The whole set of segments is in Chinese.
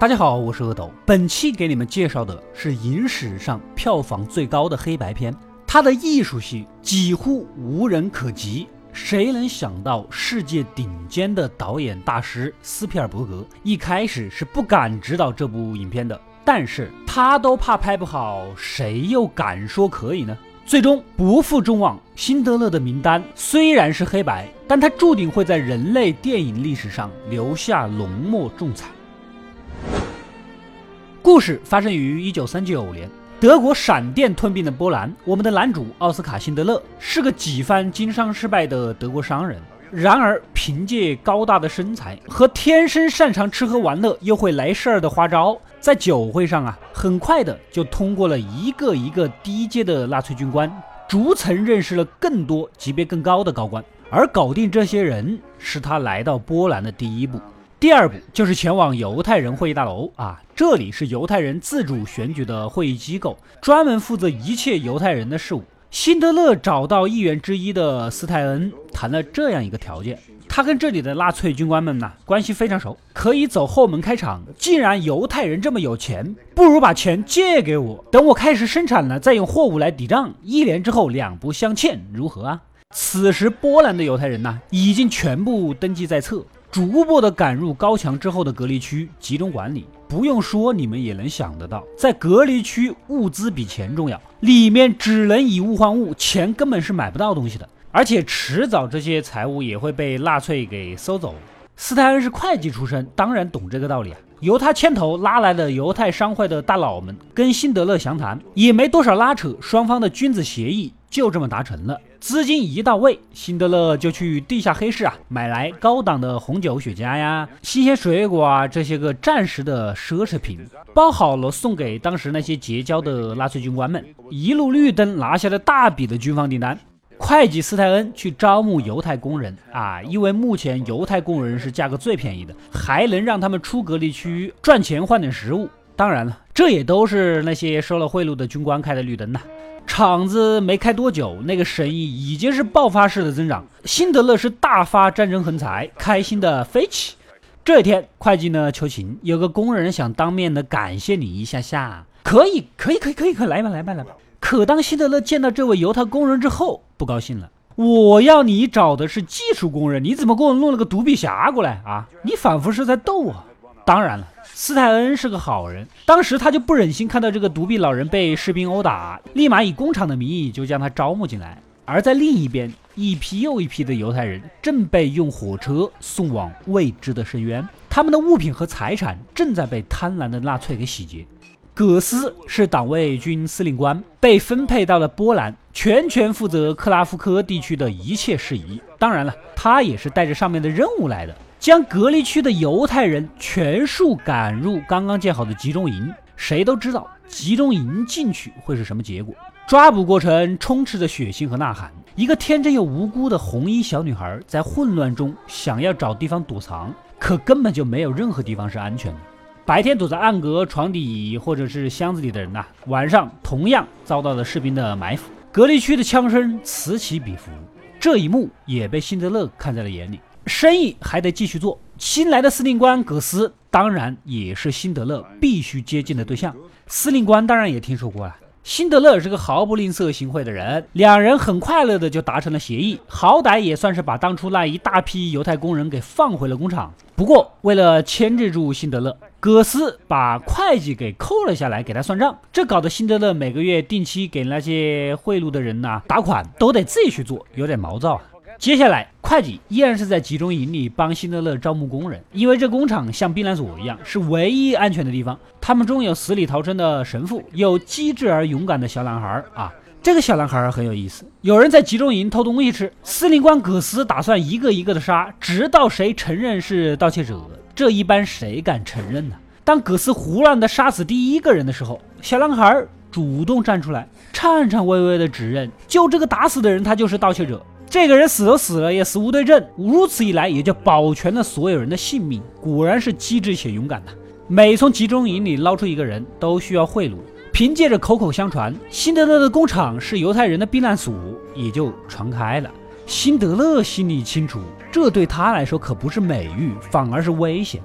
大家好，我是阿斗。本期给你们介绍的是影史上票房最高的黑白片，它的艺术性几乎无人可及。谁能想到，世界顶尖的导演大师斯皮尔伯格一开始是不敢指导这部影片的，但是他都怕拍不好，谁又敢说可以呢？最终不负众望，《辛德勒的名单》虽然是黑白，但它注定会在人类电影历史上留下浓墨重彩。故事发生于一九三九年，德国闪电吞并了波兰。我们的男主奥斯卡·辛德勒是个几番经商失败的德国商人，然而凭借高大的身材和天生擅长吃喝玩乐又会来事儿的花招，在酒会上啊，很快的就通过了一个一个低阶的纳粹军官，逐层认识了更多级别更高的高官。而搞定这些人，是他来到波兰的第一步。第二步就是前往犹太人会议大楼啊，这里是犹太人自主选举的会议机构，专门负责一切犹太人的事务。辛德勒找到议员之一的斯泰恩，谈了这样一个条件：他跟这里的纳粹军官们呐关系非常熟，可以走后门开场。既然犹太人这么有钱，不如把钱借给我，等我开始生产了，再用货物来抵账，一年之后两不相欠，如何啊？此时波兰的犹太人呐已经全部登记在册。逐步的赶入高墙之后的隔离区集中管理，不用说，你们也能想得到，在隔离区物资比钱重要，里面只能以物换物，钱根本是买不到东西的，而且迟早这些财物也会被纳粹给收走。斯泰恩是会计出身，当然懂这个道理啊。由他牵头拉来的犹太商会的大佬们，跟辛德勒详谈，也没多少拉扯，双方的君子协议就这么达成了。资金一到位，辛德勒就去地下黑市啊，买来高档的红酒、雪茄呀、新鲜水果啊这些个暂时的奢侈品，包好了送给当时那些结交的纳粹军官们，一路绿灯拿下了大笔的军方订单。会计斯泰恩去招募犹太工人啊，因为目前犹太工人是价格最便宜的，还能让他们出隔离区赚钱换点食物。当然了，这也都是那些收了贿赂的军官开的绿灯呐。厂子没开多久，那个生意已经是爆发式的增长。辛德勒是大发战争横财，开心的飞起。这一天，会计呢求情，有个工人想当面的感谢你一下下，可以，可以，可以，可以，可来吧，来吧，来吧。可当辛德勒见到这位犹太工人之后，不高兴了。我要你找的是技术工人，你怎么给我弄了个独臂侠过来啊？你仿佛是在逗我。当然了。斯泰恩是个好人，当时他就不忍心看到这个独臂老人被士兵殴打，立马以工厂的名义就将他招募进来。而在另一边，一批又一批的犹太人正被用火车送往未知的深渊，他们的物品和财产正在被贪婪的纳粹给洗劫。葛斯是党卫军司令官，被分配到了波兰，全权负责克拉夫科地区的一切事宜。当然了，他也是带着上面的任务来的。将隔离区的犹太人全数赶入刚刚建好的集中营。谁都知道集中营进去会是什么结果。抓捕过程充斥着血腥和呐喊。一个天真又无辜的红衣小女孩在混乱中想要找地方躲藏，可根本就没有任何地方是安全的。白天躲在暗格、床底或者是箱子里的人呐，晚上同样遭到了士兵的埋伏。隔离区的枪声此起彼伏，这一幕也被辛德勒看在了眼里。生意还得继续做。新来的司令官葛斯当然也是辛德勒必须接近的对象。司令官当然也听说过了，辛德勒是个毫不吝啬行贿的人。两人很快乐的就达成了协议，好歹也算是把当初那一大批犹太工人给放回了工厂。不过为了牵制住辛德勒，葛斯把会计给扣了下来，给他算账。这搞得辛德勒每个月定期给那些贿赂的人呐打款，都得自己去做，有点毛躁啊。接下来，会计依然是在集中营里帮辛德勒招募工人，因为这工厂像避难所一样，是唯一安全的地方。他们中有死里逃生的神父，有机智而勇敢的小男孩啊。这个小男孩很有意思，有人在集中营偷东西吃，司令官葛斯打算一个一个的杀，直到谁承认是盗窃者。这一般谁敢承认呢？当葛斯胡乱的杀死第一个人的时候，小男孩主动站出来，颤颤巍巍的指认，就这个打死的人，他就是盗窃者。这个人死都死了，也死无对证，如此一来也就保全了所有人的性命。果然是机智且勇敢呐！每从集中营里捞出一个人，都需要贿赂。凭借着口口相传，辛德勒的工厂是犹太人的避难所，也就传开了。辛德勒心里清楚，这对他来说可不是美誉，反而是危险。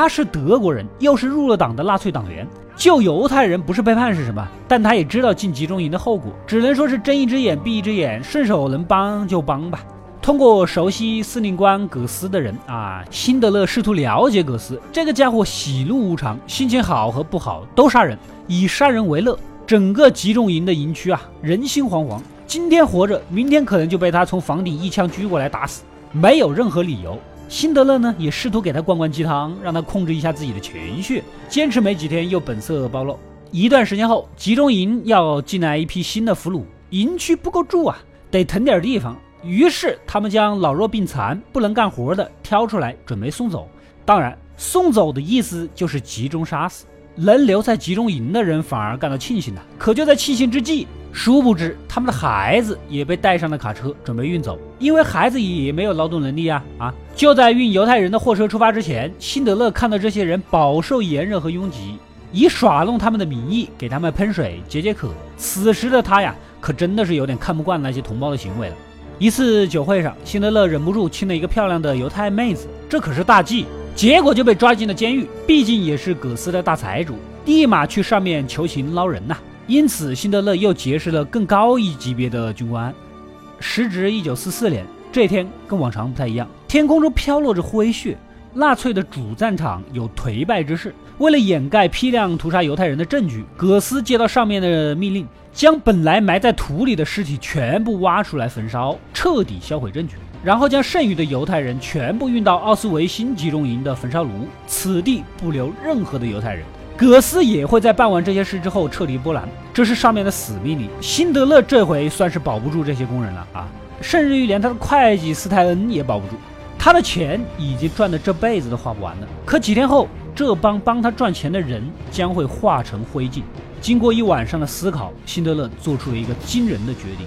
他是德国人，又是入了党的纳粹党员，救犹太人不是背叛是什么？但他也知道进集中营的后果，只能说是睁一只眼闭一只眼，顺手能帮就帮吧。通过熟悉司令官葛斯的人啊，辛德勒试图了解葛斯这个家伙，喜怒无常，心情好和不好都杀人，以杀人为乐。整个集中营的营区啊，人心惶惶，今天活着，明天可能就被他从房顶一枪狙过来打死，没有任何理由。辛德勒呢，也试图给他灌灌鸡汤，让他控制一下自己的情绪。坚持没几天，又本色暴露。一段时间后，集中营要进来一批新的俘虏，营区不够住啊，得腾点地方。于是他们将老弱病残、不能干活的挑出来，准备送走。当然，送走的意思就是集中杀死。能留在集中营的人反而感到庆幸了。可就在庆幸之际，殊不知他们的孩子也被带上了卡车，准备运走。因为孩子也没有劳动能力啊啊！就在运犹太人的货车出发之前，辛德勒看到这些人饱受炎热和拥挤，以耍弄他们的名义给他们喷水解解渴。此时的他呀，可真的是有点看不惯那些同胞的行为了。一次酒会上，辛德勒忍不住亲了一个漂亮的犹太妹子，这可是大忌，结果就被抓进了监狱。毕竟也是葛斯的大财主，立马去上面求情捞人呐。因此，辛德勒又结识了更高一级别的军官。时值一九四四年，这天跟往常不太一样，天空中飘落着灰屑。纳粹的主战场有颓败之势。为了掩盖批量屠杀犹太人的证据，葛斯接到上面的命令，将本来埋在土里的尸体全部挖出来焚烧，彻底销毁证据，然后将剩余的犹太人全部运到奥斯维辛集中营的焚烧炉，此地不留任何的犹太人。葛斯也会在办完这些事之后撤离波兰，这是上面的死命令。辛德勒这回算是保不住这些工人了啊，甚至于连他的会计斯泰恩也保不住，他的钱已经赚的这辈子都花不完了。可几天后，这帮帮他赚钱的人将会化成灰烬。经过一晚上的思考，辛德勒做出了一个惊人的决定。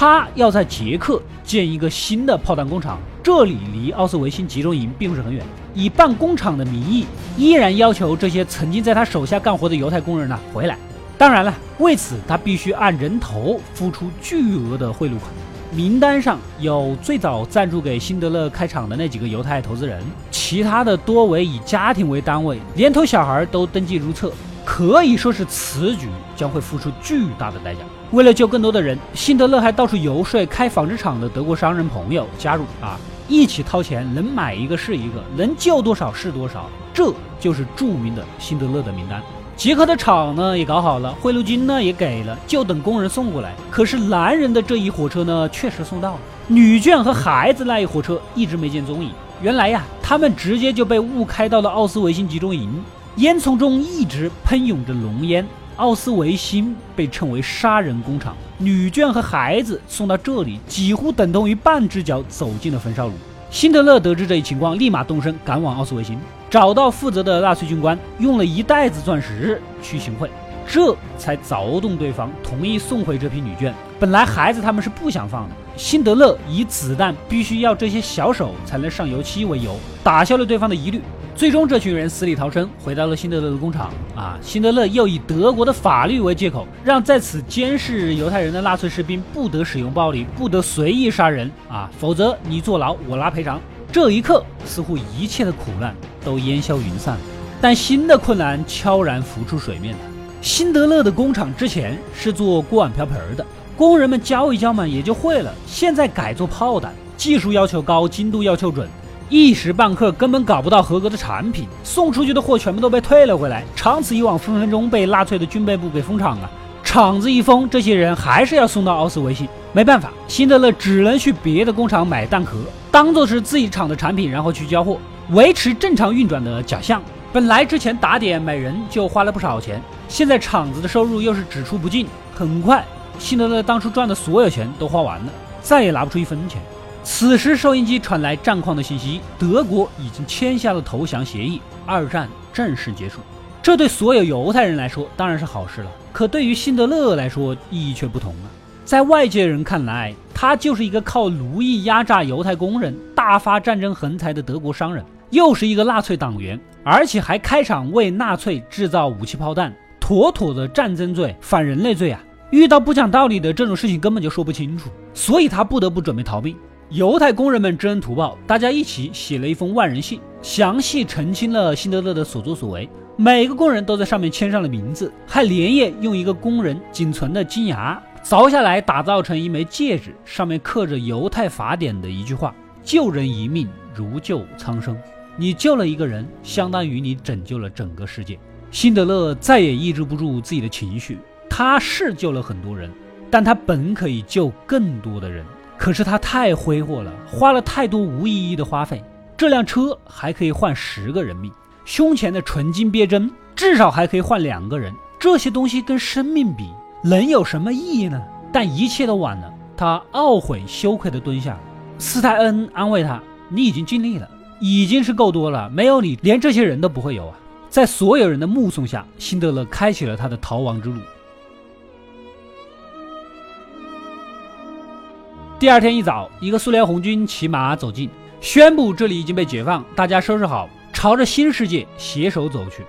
他要在捷克建一个新的炮弹工厂，这里离奥斯维辛集中营并不是很远。以办工厂的名义，依然要求这些曾经在他手下干活的犹太工人呢回来。当然了，为此他必须按人头付出巨额的贿赂款。名单上有最早赞助给辛德勒开厂的那几个犹太投资人，其他的多为以家庭为单位，连同小孩都登记入册。可以说是此举将会付出巨大的代价。为了救更多的人，辛德勒还到处游说开纺织厂的德国商人朋友加入啊，一起掏钱，能买一个是一个，能救多少是多少。这就是著名的辛德勒的名单。捷克的厂呢也搞好了，贿赂金呢也给了，就等工人送过来。可是男人的这一火车呢确实送到了，女眷和孩子那一火车一直没见踪影。原来呀，他们直接就被误开到了奥斯维辛集中营。烟囱中一直喷涌着浓烟，奥斯维辛被称为杀人工厂。女眷和孩子送到这里，几乎等同于半只脚走进了焚烧炉。辛德勒得知这一情况，立马动身赶往奥斯维辛，找到负责的纳粹军官，用了一袋子钻石去行贿，这才凿动对方同意送回这批女眷。本来孩子他们是不想放的，辛德勒以子弹必须要这些小手才能上油漆为由，打消了对方的疑虑。最终，这群人死里逃生，回到了辛德勒的工厂。啊，辛德勒又以德国的法律为借口，让在此监视犹太人的纳粹士兵不得使用暴力，不得随意杀人。啊，否则你坐牢，我拿赔偿。这一刻，似乎一切的苦难都烟消云散了。但新的困难悄然浮出水面了。辛德勒的工厂之前是做锅碗瓢盆的，工人们教一教嘛，也就会了。现在改做炮弹，技术要求高，精度要求准。一时半刻根本搞不到合格的产品，送出去的货全部都被退了回来，长此以往，分分钟被纳粹的军备部给封厂了。厂子一封，这些人还是要送到奥斯维辛，没办法，辛德勒只能去别的工厂买弹壳，当做是自己厂的产品，然后去交货，维持正常运转的假象。本来之前打点买人就花了不少钱，现在厂子的收入又是只出不进，很快，辛德勒当初赚的所有钱都花完了，再也拿不出一分钱。此时，收音机传来战况的信息：德国已经签下了投降协议，二战正式结束。这对所有犹太人来说当然是好事了，可对于辛德勒来说意义却不同了。在外界人看来，他就是一个靠奴役压榨犹太工人、大发战争横财的德国商人，又是一个纳粹党员，而且还开厂为纳粹制造武器炮弹，妥妥的战争罪、反人类罪啊！遇到不讲道理的这种事情，根本就说不清楚，所以他不得不准备逃避。犹太工人们知恩图报，大家一起写了一封万人信，详细澄清了辛德勒的所作所为。每个工人都在上面签上了名字，还连夜用一个工人仅存的金牙凿下来，打造成一枚戒指，上面刻着犹太法典的一句话：“救人一命，如救苍生。”你救了一个人，相当于你拯救了整个世界。辛德勒再也抑制不住自己的情绪，他是救了很多人，但他本可以救更多的人，可是他太挥霍了，花了太多无意义的花费。这辆车还可以换十个人命。胸前的纯金别针至少还可以换两个人，这些东西跟生命比能有什么意义呢？但一切都晚了，他懊悔羞愧地蹲下。斯泰恩安慰他：“你已经尽力了，已经是够多了，没有你，连这些人都不会有啊！”在所有人的目送下，辛德勒开启了他的逃亡之路。第二天一早，一个苏联红军骑马走近，宣布这里已经被解放，大家收拾好。朝着新世界携手走去。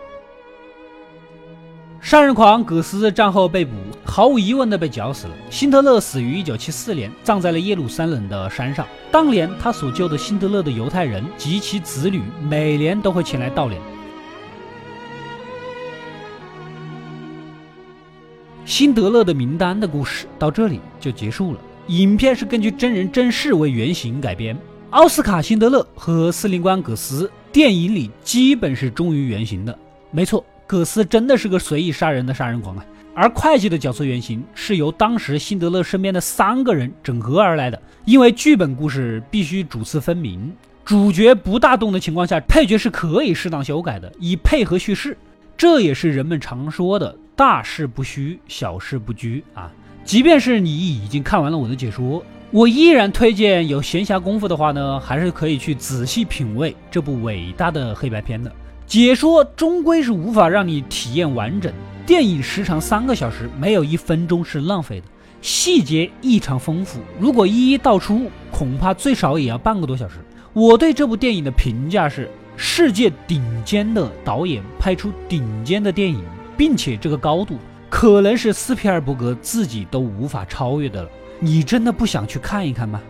杀人狂葛斯战后被捕，毫无疑问的被绞死了。辛德勒死于1974年，葬在了耶路撒冷的山上。当年他所救的辛德勒的犹太人及其子女，每年都会前来悼念。辛德勒的名单的故事到这里就结束了。影片是根据真人真事为原型改编。奥斯卡·辛德勒和司令官葛斯。电影里基本是忠于原型的，没错，葛斯真的是个随意杀人的杀人狂啊。而会计的角色原型是由当时辛德勒身边的三个人整合而来的，因为剧本故事必须主次分明，主角不大动的情况下，配角是可以适当修改的，以配合叙事。这也是人们常说的大事不虚，小事不拘啊。即便是你已经看完了我的解说。我依然推荐有闲暇功夫的话呢，还是可以去仔细品味这部伟大的黑白片的。解说终归是无法让你体验完整。电影时长三个小时，没有一分钟是浪费的，细节异常丰富。如果一一道出，恐怕最少也要半个多小时。我对这部电影的评价是：世界顶尖的导演拍出顶尖的电影，并且这个高度可能是斯皮尔伯格自己都无法超越的了。你真的不想去看一看吗？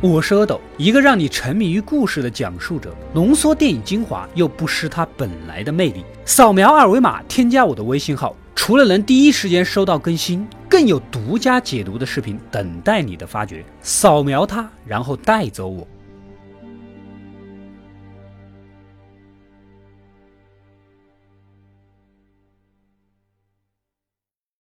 我是阿斗，一个让你沉迷于故事的讲述者，浓缩电影精华又不失它本来的魅力。扫描二维码添加我的微信号，除了能第一时间收到更新，更有独家解读的视频等待你的发掘。扫描它，然后带走我。